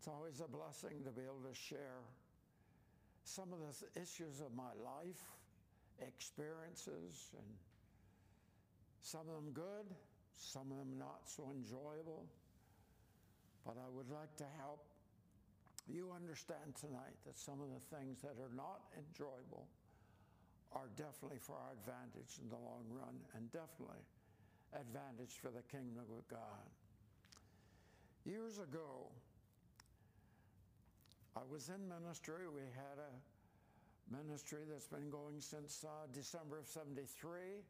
It's always a blessing to be able to share some of the issues of my life, experiences, and some of them good, some of them not so enjoyable. But I would like to help you understand tonight that some of the things that are not enjoyable are definitely for our advantage in the long run and definitely advantage for the kingdom of God. Years ago, I was in ministry. We had a ministry that's been going since uh, December of 73,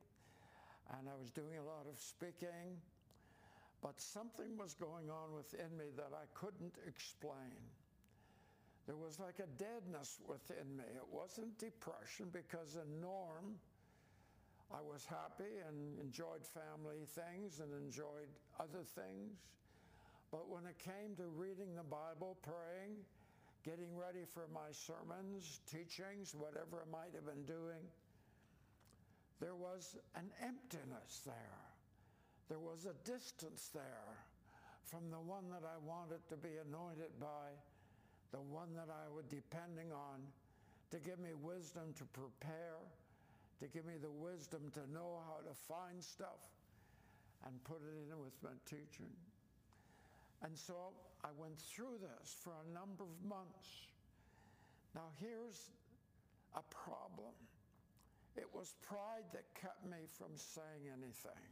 and I was doing a lot of speaking, but something was going on within me that I couldn't explain. There was like a deadness within me. It wasn't depression because in Norm, I was happy and enjoyed family things and enjoyed other things. But when it came to reading the Bible, praying, getting ready for my sermons, teachings, whatever I might have been doing, there was an emptiness there. There was a distance there from the one that I wanted to be anointed by, the one that I was depending on to give me wisdom to prepare, to give me the wisdom to know how to find stuff and put it in with my teaching. And so I went through this for a number of months. Now here's a problem. It was pride that kept me from saying anything.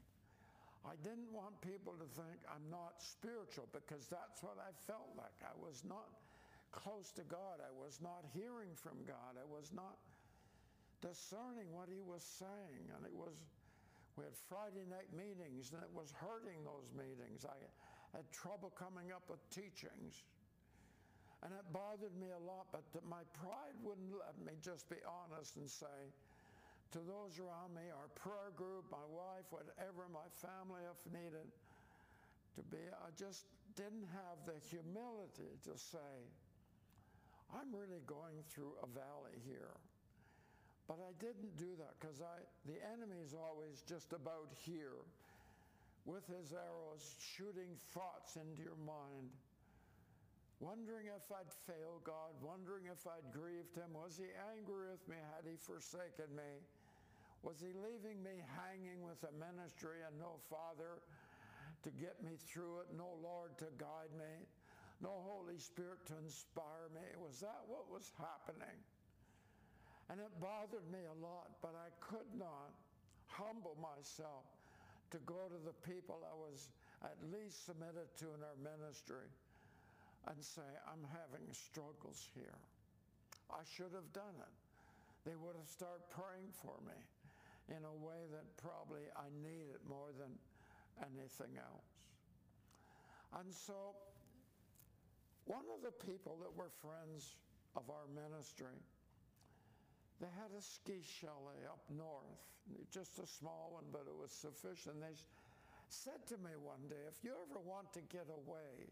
I didn't want people to think I'm not spiritual because that's what I felt like. I was not close to God. I was not hearing from God. I was not discerning what he was saying. And it was, we had Friday night meetings and it was hurting those meetings. I had trouble coming up with teachings. And it bothered me a lot, but my pride wouldn't let me just be honest and say to those around me, our prayer group, my wife, whatever my family if needed to be, I just didn't have the humility to say, I'm really going through a valley here. But I didn't do that because I the enemy is always just about here with his arrows shooting thoughts into your mind, wondering if I'd failed God, wondering if I'd grieved him. Was he angry with me? Had he forsaken me? Was he leaving me hanging with a ministry and no Father to get me through it, no Lord to guide me, no Holy Spirit to inspire me? Was that what was happening? And it bothered me a lot, but I could not humble myself to go to the people I was at least submitted to in our ministry and say, I'm having struggles here. I should have done it. They would have started praying for me in a way that probably I needed more than anything else. And so one of the people that were friends of our ministry they had a ski chalet up north, just a small one, but it was sufficient. They said to me one day, if you ever want to get away,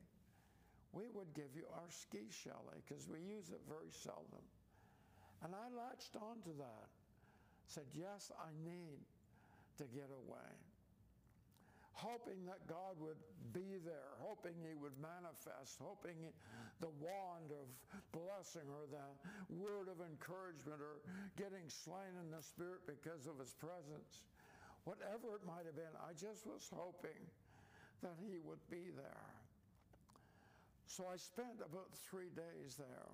we would give you our ski chalet because we use it very seldom. And I latched onto that. Said, yes, I need to get away hoping that God would be there, hoping he would manifest, hoping the wand of blessing or the word of encouragement or getting slain in the spirit because of his presence. Whatever it might have been, I just was hoping that he would be there. So I spent about three days there.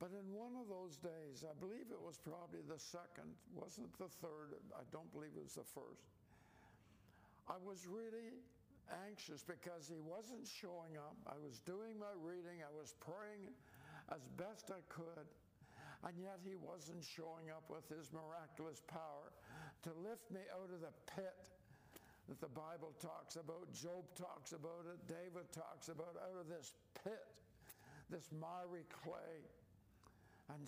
But in one of those days, I believe it was probably the second, wasn't the third, I don't believe it was the first. I was really anxious because he wasn't showing up. I was doing my reading, I was praying as best I could, and yet he wasn't showing up with his miraculous power to lift me out of the pit that the Bible talks about, Job talks about it, David talks about, out of this pit, this miry clay, and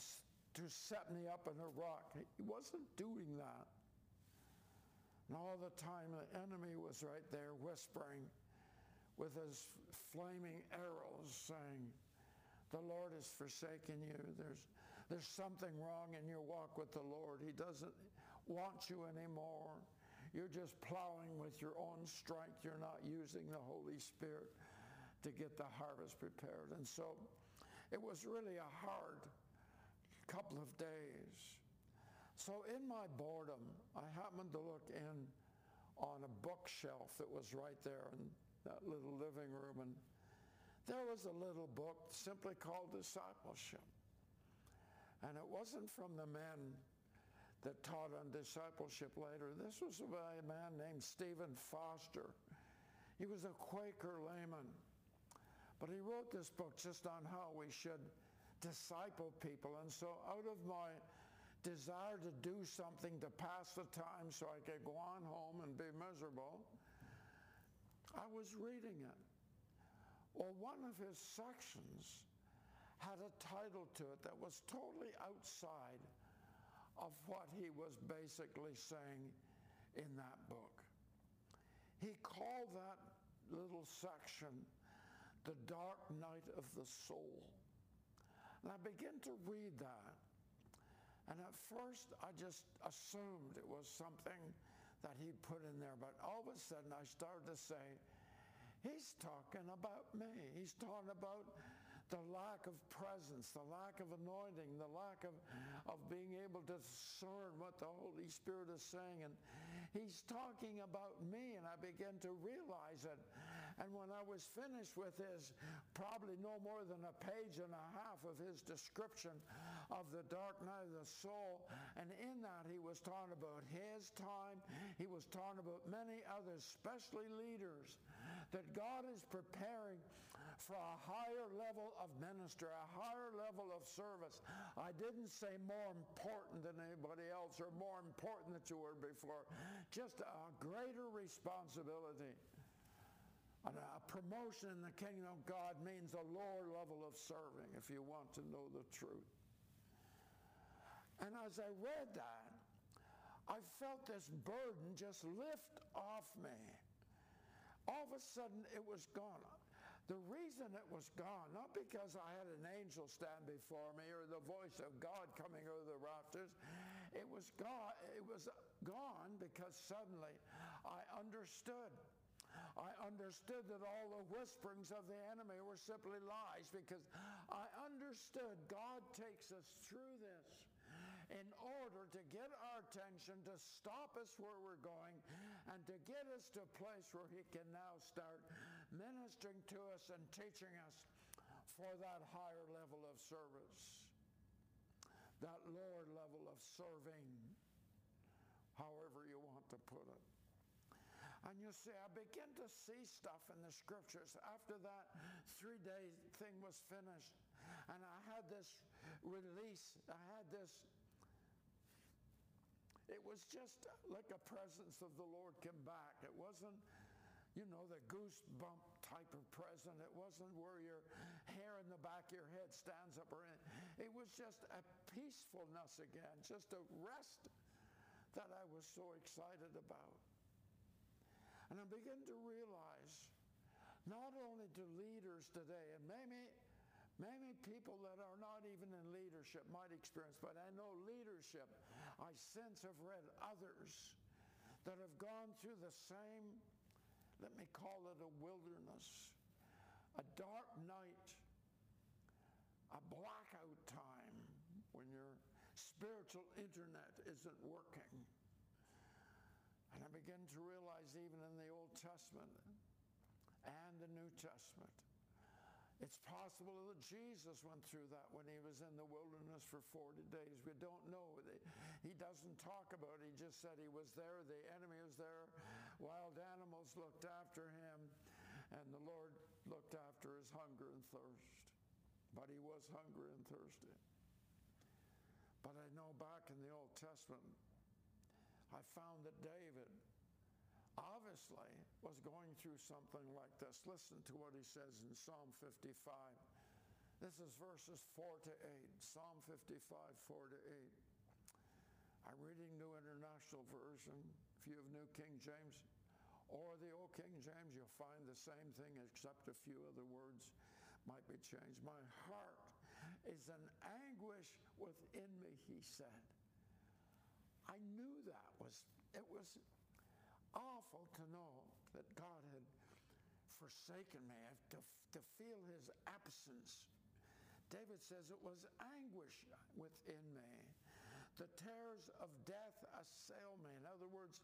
to set me up in a rock. He wasn't doing that. And all the time the enemy was right there whispering with his flaming arrows saying, the Lord has forsaken you. There's, there's something wrong in your walk with the Lord. He doesn't want you anymore. You're just plowing with your own strength. You're not using the Holy Spirit to get the harvest prepared. And so it was really a hard couple of days. So in my boredom, I happened to look in on a bookshelf that was right there in that little living room. And there was a little book simply called Discipleship. And it wasn't from the men that taught on discipleship later. This was by a man named Stephen Foster. He was a Quaker layman. But he wrote this book just on how we should disciple people. And so out of my desire to do something to pass the time so I could go on home and be miserable, I was reading it. Well, one of his sections had a title to it that was totally outside of what he was basically saying in that book. He called that little section the dark night of the soul. And I began to read that. And at first, I just assumed it was something that he'd put in there. But all of a sudden, I started to say, he's talking about me. He's talking about the lack of presence, the lack of anointing, the lack of, of being able to discern what the Holy Spirit is saying. And he's talking about me, and I began to realize it. And when I was finished with his, probably no more than a page and a half of his description of the dark night of the soul, and in that he was talking about his time, he was talking about many others, especially leaders, that God is preparing for a higher level of ministry, a higher level of service. I didn't say more important than anybody else or more important than you were before. Just a greater responsibility. A promotion in the kingdom of God means a lower level of serving if you want to know the truth. And as I read that, I felt this burden just lift off me. All of a sudden, it was gone. The reason it was gone, not because I had an angel stand before me or the voice of God coming over the rafters, it was gone, it was gone because suddenly I understood. I understood that all the whisperings of the enemy were simply lies because I understood God takes us through this in order to get our attention, to stop us where we're going, and to get us to a place where He can now start ministering to us and teaching us for that higher level of service, that lower level of serving, however you want to put it. And you see, I begin to see stuff in the scriptures after that three day thing was finished. And I had this release, I had this it was just like a presence of the Lord came back. It wasn't, you know, the goosebump type of present. It wasn't where your hair in the back of your head stands up or anything. It was just a peacefulness again, just a rest that I was so excited about. And I begin to realize not only do leaders today, and maybe Maybe people that are not even in leadership might experience, but I know leadership, I sense have read others that have gone through the same, let me call it a wilderness, a dark night, a blackout time when your spiritual internet isn't working. And I begin to realize even in the Old Testament and the New Testament, it's possible that Jesus went through that when he was in the wilderness for 40 days. We don't know. He doesn't talk about it. He just said he was there. The enemy was there. Wild animals looked after him. And the Lord looked after his hunger and thirst. But he was hungry and thirsty. But I know back in the Old Testament, I found that David obviously was going through something like this. Listen to what he says in Psalm 55. This is verses 4 to 8. Psalm 55, 4 to 8. I'm reading New International Version. If you have New King James or the Old King James, you'll find the same thing except a few other words might be changed. My heart is an anguish within me, he said. I knew that was, it was awful to know that God had forsaken me, to, to feel his absence. David says it was anguish within me. The terrors of death assail me. In other words,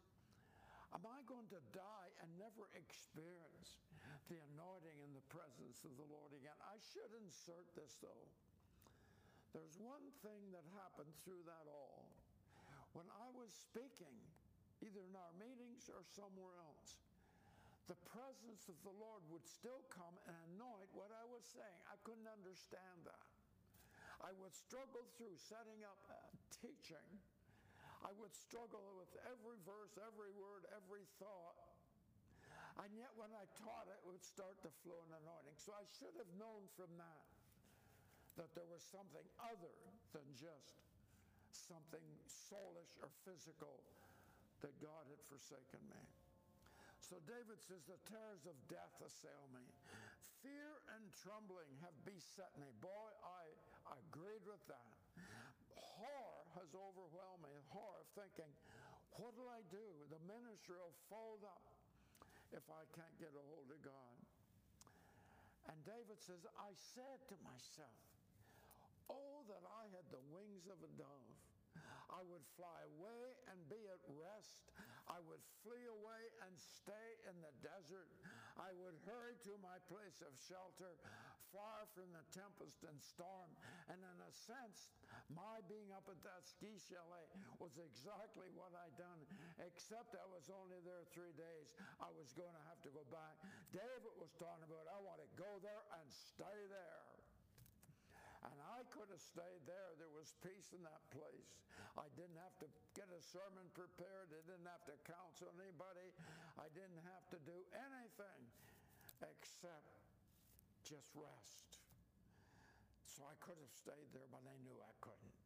am I going to die and never experience the anointing in the presence of the Lord again? I should insert this though. There's one thing that happened through that all. When I was speaking, either in our meetings or somewhere else, the presence of the Lord would still come and anoint what I was saying. I couldn't understand that. I would struggle through setting up teaching. I would struggle with every verse, every word, every thought. And yet, when I taught it, it would start to flow in anointing. So I should have known from that that there was something other than just something soulish or physical that God had forsaken me. So David says, The terrors of death assail me. Fear and trembling have beset me. Boy, I agreed with that. Horror has overwhelmed me. Horror of thinking, what will I do? The ministry will fold up if I can't get a hold of God. And David says, I said to myself, Oh, that I had the wings of a dove. I would fly away and be at rest. I would flee away and stay in the desert. I would hurry to my place of shelter, far from the tempest and storm. And in a sense, my being up at that ski chalet was exactly what I'd done, except I was only there three days. I was going to have to go back. David was talking about, I want to go there and stay there. And I could have stayed there. There was peace in that place. I didn't have to get a sermon prepared. I didn't have to counsel anybody. I didn't have to do anything except just rest. So I could have stayed there, but I knew I couldn't.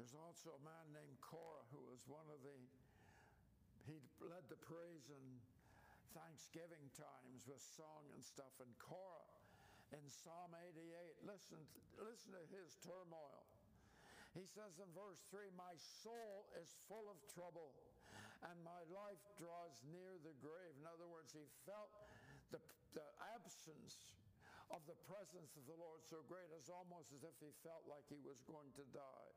There's also a man named Korah who was one of the, he led the praise and Thanksgiving times with song and stuff. And Korah in Psalm 88. Listen, listen to his turmoil. He says in verse 3 My soul is full of trouble, and my life draws near the grave. In other words, he felt the, the absence of the presence of the Lord so great as almost as if he felt like he was going to die.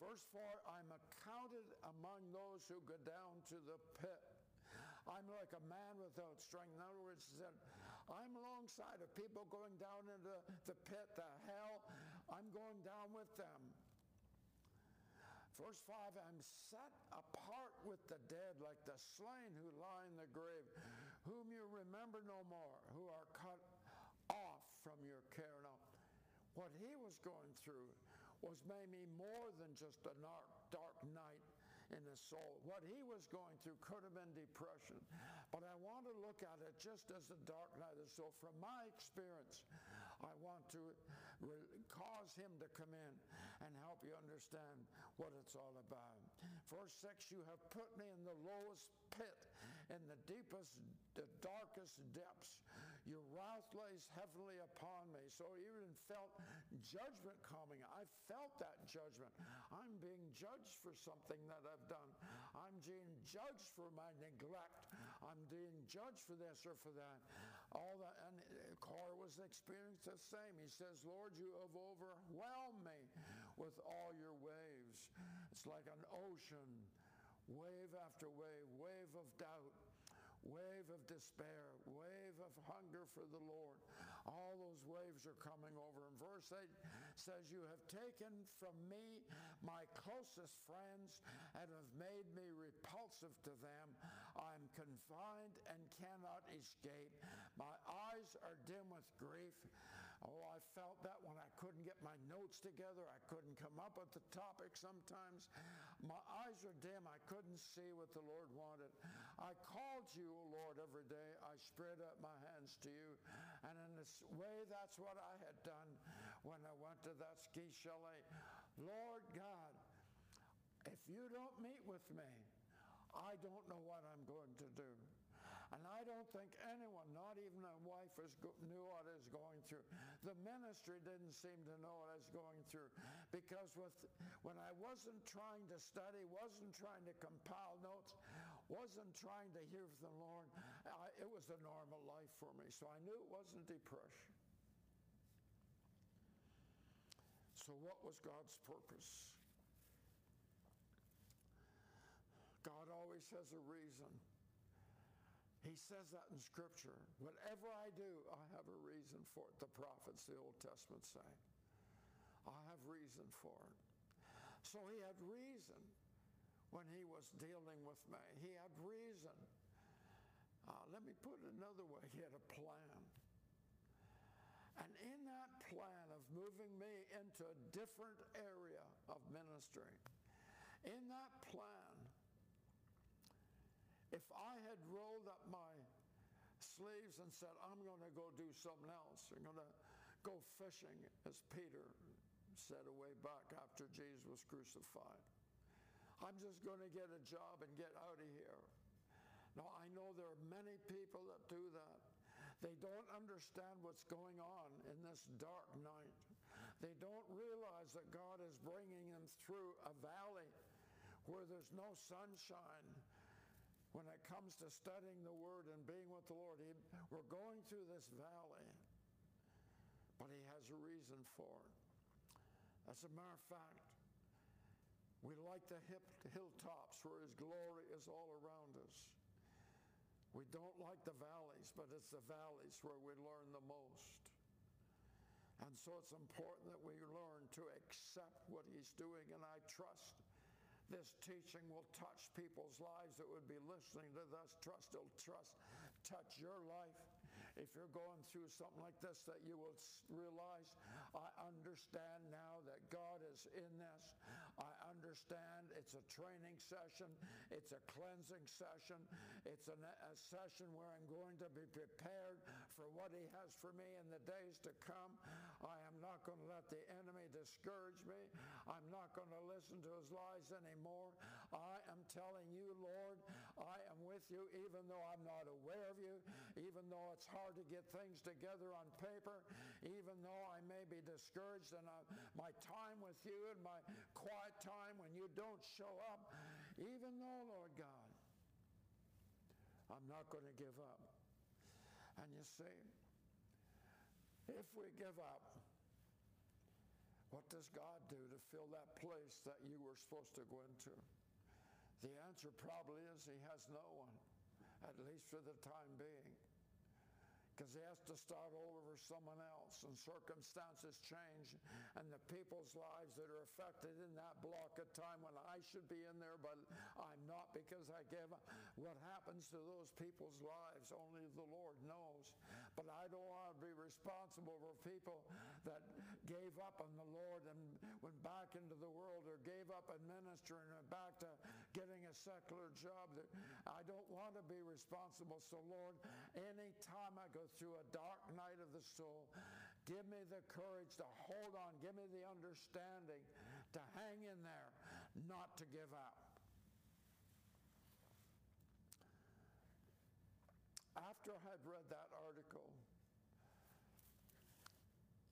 Verse 4 I'm accounted among those who go down to the pit. I'm like a man without strength. In other words, he said, I'm alongside of people going down into the pit, the hell. I'm going down with them. Verse 5 I'm set apart with the dead, like the slain who lie in the grave, whom you remember no more, who are cut off from your care. Now, what he was going through was maybe more than just a dark, dark night in his soul. What he was going through could have been depression. But I want to look at it just as a dark night is. So, from my experience, I want to cause him to come in and help you understand what it's all about. Verse 6 You have put me in the lowest pit, in the deepest, the darkest depths. Your wrath lays heavily upon me. So, even felt judgment coming. I felt that judgment. I'm being judged for something that I've done. I'm being judged for my neglect. I'm being judged for this or for that. All that, and Korah was experiencing the same. He says, Lord, you have overwhelmed me with all your waves. It's like an ocean, wave after wave, wave of doubt, wave of despair, wave of hunger for the Lord. All those waves are coming over. And verse 8 says, You have taken from me my closest friends and have made me repulsive to them. I'm confined and cannot escape. My eyes are dim with grief. Oh, I felt that when I couldn't get my notes together. I couldn't come up with the topic sometimes. My eyes are dim. I couldn't see what the Lord wanted. I called you, O Lord, every day. I spread up my hands to you. And in this way, that's what I had done when I went to that ski chalet. Lord God, if you don't meet with me, I don't know what I'm going to do. I don't think anyone, not even a wife, knew what I was going through. The ministry didn't seem to know what I was going through because with, when I wasn't trying to study, wasn't trying to compile notes, wasn't trying to hear from the Lord. I, it was a normal life for me, so I knew it wasn't depression. So, what was God's purpose? God always has a reason. He says that in Scripture. Whatever I do, I have a reason for it. The prophets, the Old Testament say. I have reason for it. So he had reason when he was dealing with me. He had reason. Uh, let me put it another way. He had a plan. And in that plan of moving me into a different area of ministry, in that plan, if I had rolled up my sleeves and said, I'm going to go do something else, I'm going to go fishing, as Peter said away back after Jesus was crucified. I'm just going to get a job and get out of here. Now, I know there are many people that do that. They don't understand what's going on in this dark night. They don't realize that God is bringing them through a valley where there's no sunshine when it comes to studying the Word and being with the Lord. He, we're going through this valley, but He has a reason for it. As a matter of fact, we like the hip, hilltops where His glory is all around us. We don't like the valleys, but it's the valleys where we learn the most. And so it's important that we learn to accept what He's doing, and I trust this teaching will touch people's lives that would be listening to this. Trust it'll trust, touch your life. If you're going through something like this, that you will realize, I understand now that God is in this. I understand it's a training session, it's a cleansing session, it's a, a session where I'm going to be prepared for what He has for me in the days to come. I am not going to let the enemy discourage me. I'm not going to listen to his lies anymore. I am telling you, Lord, I am with you even though I'm not aware of you, even though it's hard to get things together on paper, even though I may be discouraged and I, my time with you and my quiet time when you don't show up, even though, Lord God, I'm not going to give up. And you see, if we give up, what does God do to fill that place that you were supposed to go into? The answer probably is He has no one, at least for the time being because he has to start over for someone else and circumstances change and the people's lives that are affected in that block of time when I should be in there but I'm not because I gave up. What happens to those people's lives only the Lord knows. But I don't want to be responsible for people that gave up on the Lord and went back into the world or gave up on ministry and back to getting a secular job. I don't want to be responsible. So Lord, anytime I go through a dark night of the soul. Give me the courage to hold on. Give me the understanding to hang in there, not to give up. After I had read that article,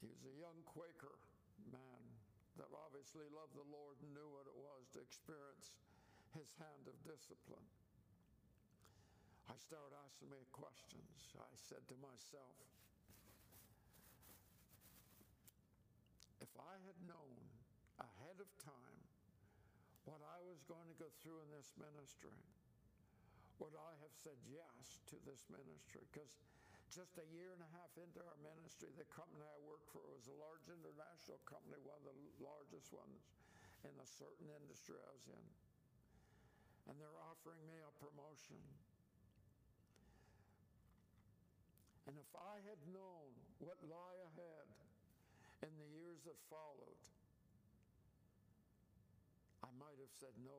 he was a young Quaker man that obviously loved the Lord and knew what it was to experience his hand of discipline. I started asking me questions. I said to myself, if I had known ahead of time what I was going to go through in this ministry, would I have said yes to this ministry? Because just a year and a half into our ministry, the company I worked for was a large international company, one of the largest ones in a certain industry I was in. And they're offering me a promotion. And if I had known what lay ahead in the years that followed, I might have said no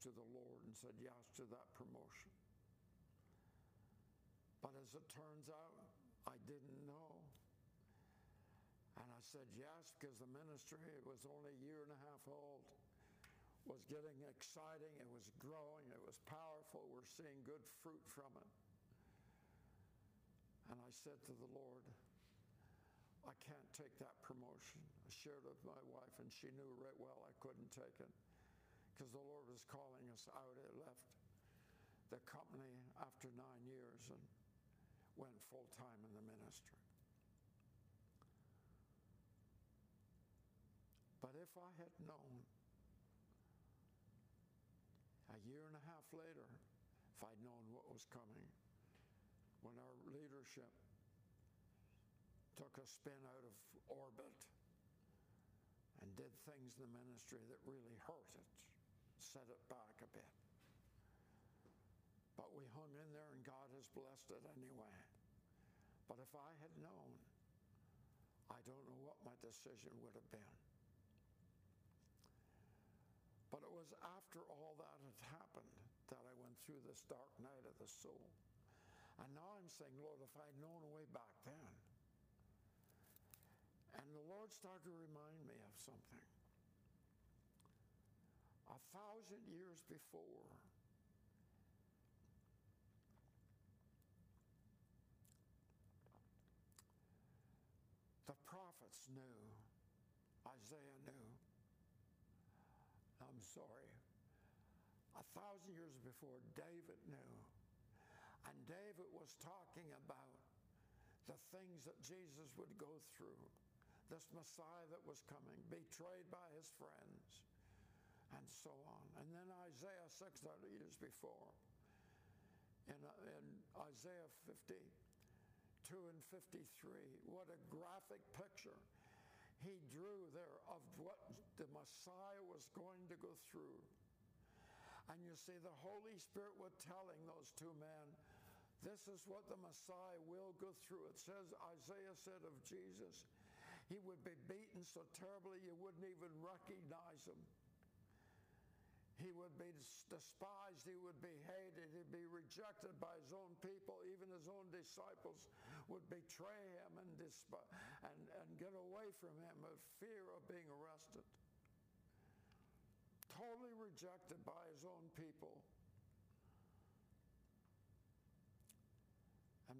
to the Lord and said yes to that promotion. But as it turns out, I didn't know. And I said yes because the ministry, it was only a year and a half old, was getting exciting, it was growing, it was powerful. We're seeing good fruit from it. And I said to the Lord, I can't take that promotion. I shared it with my wife, and she knew right well I couldn't take it because the Lord was calling us out. It left the company after nine years and went full time in the ministry. But if I had known a year and a half later, if I'd known what was coming, leadership took a spin out of orbit and did things in the ministry that really hurt it, set it back a bit. But we hung in there and God has blessed it anyway. But if I had known, I don't know what my decision would have been. But it was after all that had happened that I went through this dark night of the soul. And now I'm saying, Lord, if I'd known a way back then. And the Lord started to remind me of something. A thousand years before, the prophets knew, Isaiah knew. I'm sorry. A thousand years before, David knew. And David was talking about the things that Jesus would go through, this Messiah that was coming, betrayed by his friends, and so on. And then Isaiah 600 years before, in, uh, in Isaiah 52 and 53, what a graphic picture he drew there of what the Messiah was going to go through. And you see, the Holy Spirit was telling those two men, this is what the Messiah will go through. It says, Isaiah said of Jesus, he would be beaten so terribly you wouldn't even recognize him. He would be despised. He would be hated. He'd be rejected by his own people. Even his own disciples would betray him and, and, and get away from him of fear of being arrested. Totally rejected by his own people.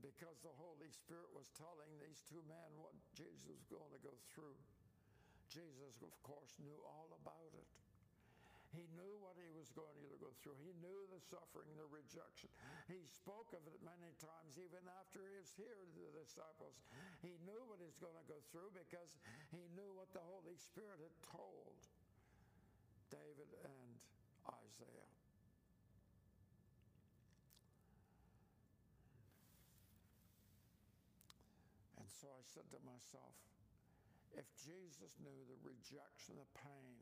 Because the Holy Spirit was telling these two men what Jesus was going to go through, Jesus, of course, knew all about it. He knew what he was going to go through. He knew the suffering, the rejection. He spoke of it many times, even after he was here the disciples. He knew what he was going to go through because he knew what the Holy Spirit had told David and Isaiah. So I said to myself, if Jesus knew the rejection, the pain,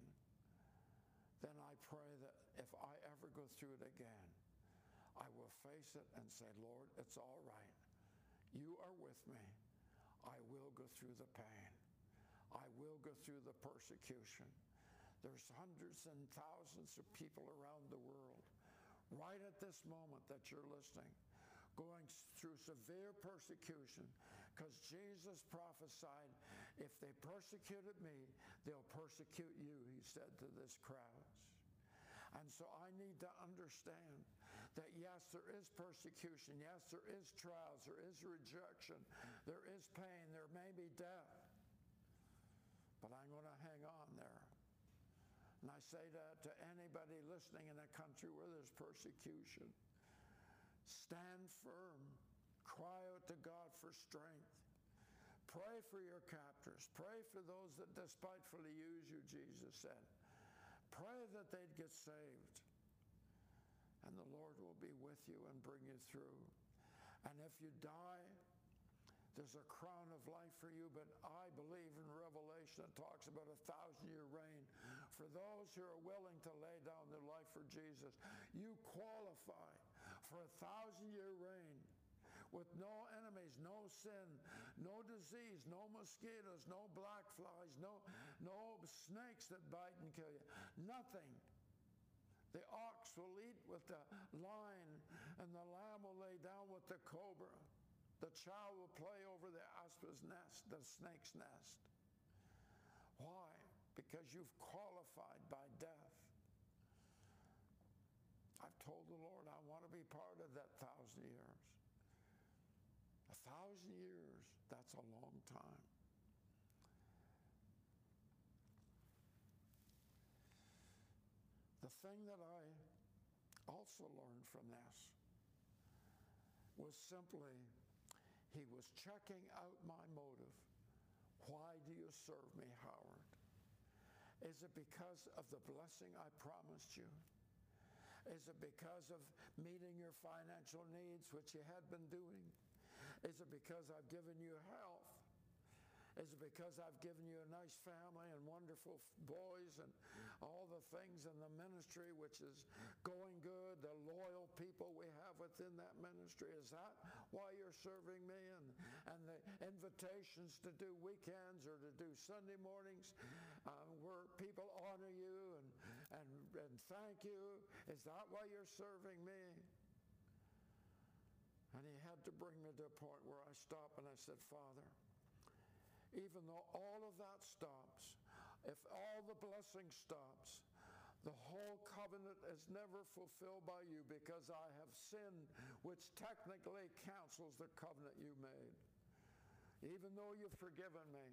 then I pray that if I ever go through it again, I will face it and say, Lord, it's all right. You are with me. I will go through the pain. I will go through the persecution. There's hundreds and thousands of people around the world right at this moment that you're listening going through severe persecution because Jesus prophesied, if they persecuted me, they'll persecute you, he said to this crowd. And so I need to understand that yes, there is persecution. Yes, there is trials. There is rejection. There is pain. There may be death. But I'm going to hang on there. And I say that to anybody listening in a country where there's persecution. Stand firm. Cry out to God for strength. Pray for your captors. Pray for those that despitefully use you, Jesus said. Pray that they'd get saved. And the Lord will be with you and bring you through. And if you die, there's a crown of life for you, but I believe in Revelation it talks about a thousand year reign. For those who are willing to lay down their life for Jesus, you qualify for a thousand year reign with no enemies, no sin, no disease, no mosquitoes, no black flies, no, no snakes that bite and kill you. Nothing. The ox will eat with the lion, and the lamb will lay down with the cobra. The child will play over the asp's nest, the snake's nest. Why? Because you've qualified by death. I've told the Lord I want to be part of that thousand years. Thousand years, that's a long time. The thing that I also learned from this was simply he was checking out my motive. Why do you serve me, Howard? Is it because of the blessing I promised you? Is it because of meeting your financial needs, which you had been doing? Is it because I've given you health? Is it because I've given you a nice family and wonderful boys and all the things in the ministry which is going good, the loyal people we have within that ministry? Is that why you're serving me? And, and the invitations to do weekends or to do Sunday mornings um, where people honor you and, and, and thank you? Is that why you're serving me? And he had to bring me to a point where I stopped and I said, Father, even though all of that stops, if all the blessing stops, the whole covenant is never fulfilled by you because I have sinned, which technically cancels the covenant you made. Even though you've forgiven me,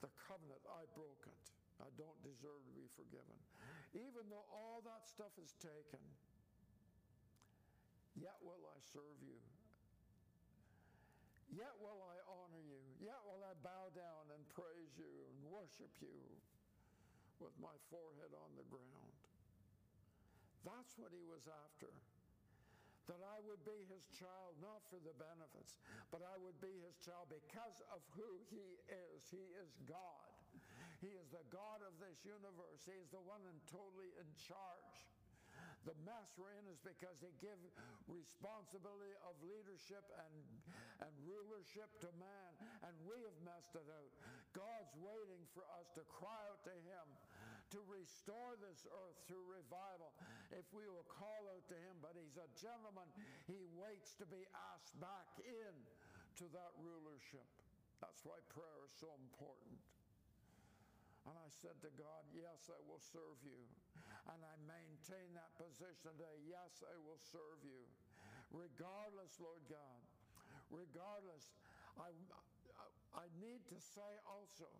the covenant, I broke it. I don't deserve to be forgiven. Even though all that stuff is taken, yet will I serve you. Yet will I honor you. Yet will I bow down and praise you and worship you with my forehead on the ground. That's what he was after. That I would be his child, not for the benefits, but I would be his child because of who he is. He is God. He is the God of this universe. He is the one and totally in charge. The mess we're in is because they give responsibility of leadership and, and rulership to man, and we have messed it out. God's waiting for us to cry out to Him to restore this earth through revival if we will call out to Him. But He's a gentleman, He waits to be asked back in to that rulership. That's why prayer is so important. And I said to God, Yes, I will serve you and I maintain that position today. Yes, I will serve you. Regardless, Lord God, regardless, I, I need to say also,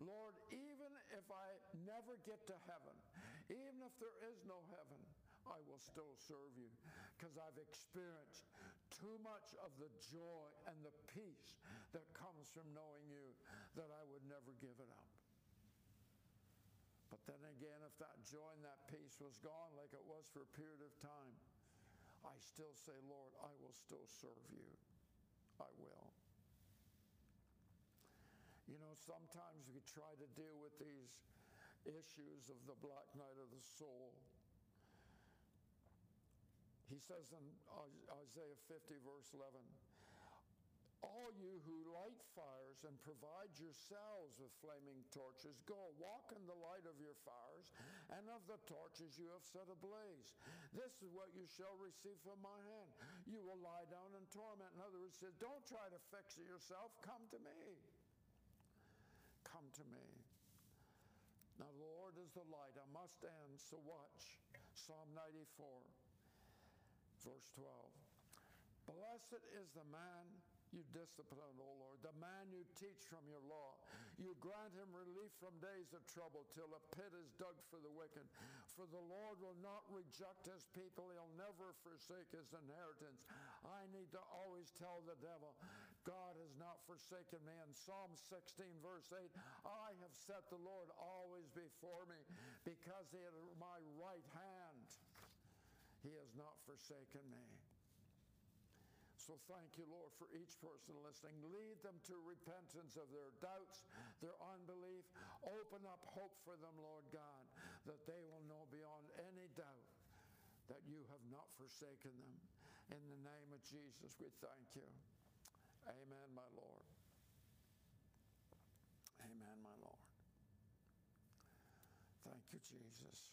Lord, even if I never get to heaven, even if there is no heaven, I will still serve you because I've experienced too much of the joy and the peace that comes from knowing you that I would never give it up. Then again, if that joy and that peace was gone like it was for a period of time, I still say, Lord, I will still serve you. I will. You know, sometimes we try to deal with these issues of the black night of the soul. He says in Isaiah 50, verse 11, all you who light fires and provide yourselves with flaming torches, go walk in the light of your fires and of the torches you have set ablaze. This is what you shall receive from my hand. You will lie down in torment. In other words, says, don't try to fix it yourself. Come to me. Come to me. Now, the Lord is the light. I must end, so watch. Psalm 94, verse 12. Blessed is the man you discipline, O Lord, the man you teach from your law. You grant him relief from days of trouble till a pit is dug for the wicked. For the Lord will not reject his people, he'll never forsake his inheritance. I need to always tell the devil, God has not forsaken me. In Psalm 16, verse 8, I have set the Lord always before me because he is my right hand. He has not forsaken me. So thank you, Lord, for each person listening. Lead them to repentance of their doubts, their unbelief. Open up hope for them, Lord God, that they will know beyond any doubt that you have not forsaken them. In the name of Jesus, we thank you. Amen, my Lord. Amen, my Lord. Thank you, Jesus.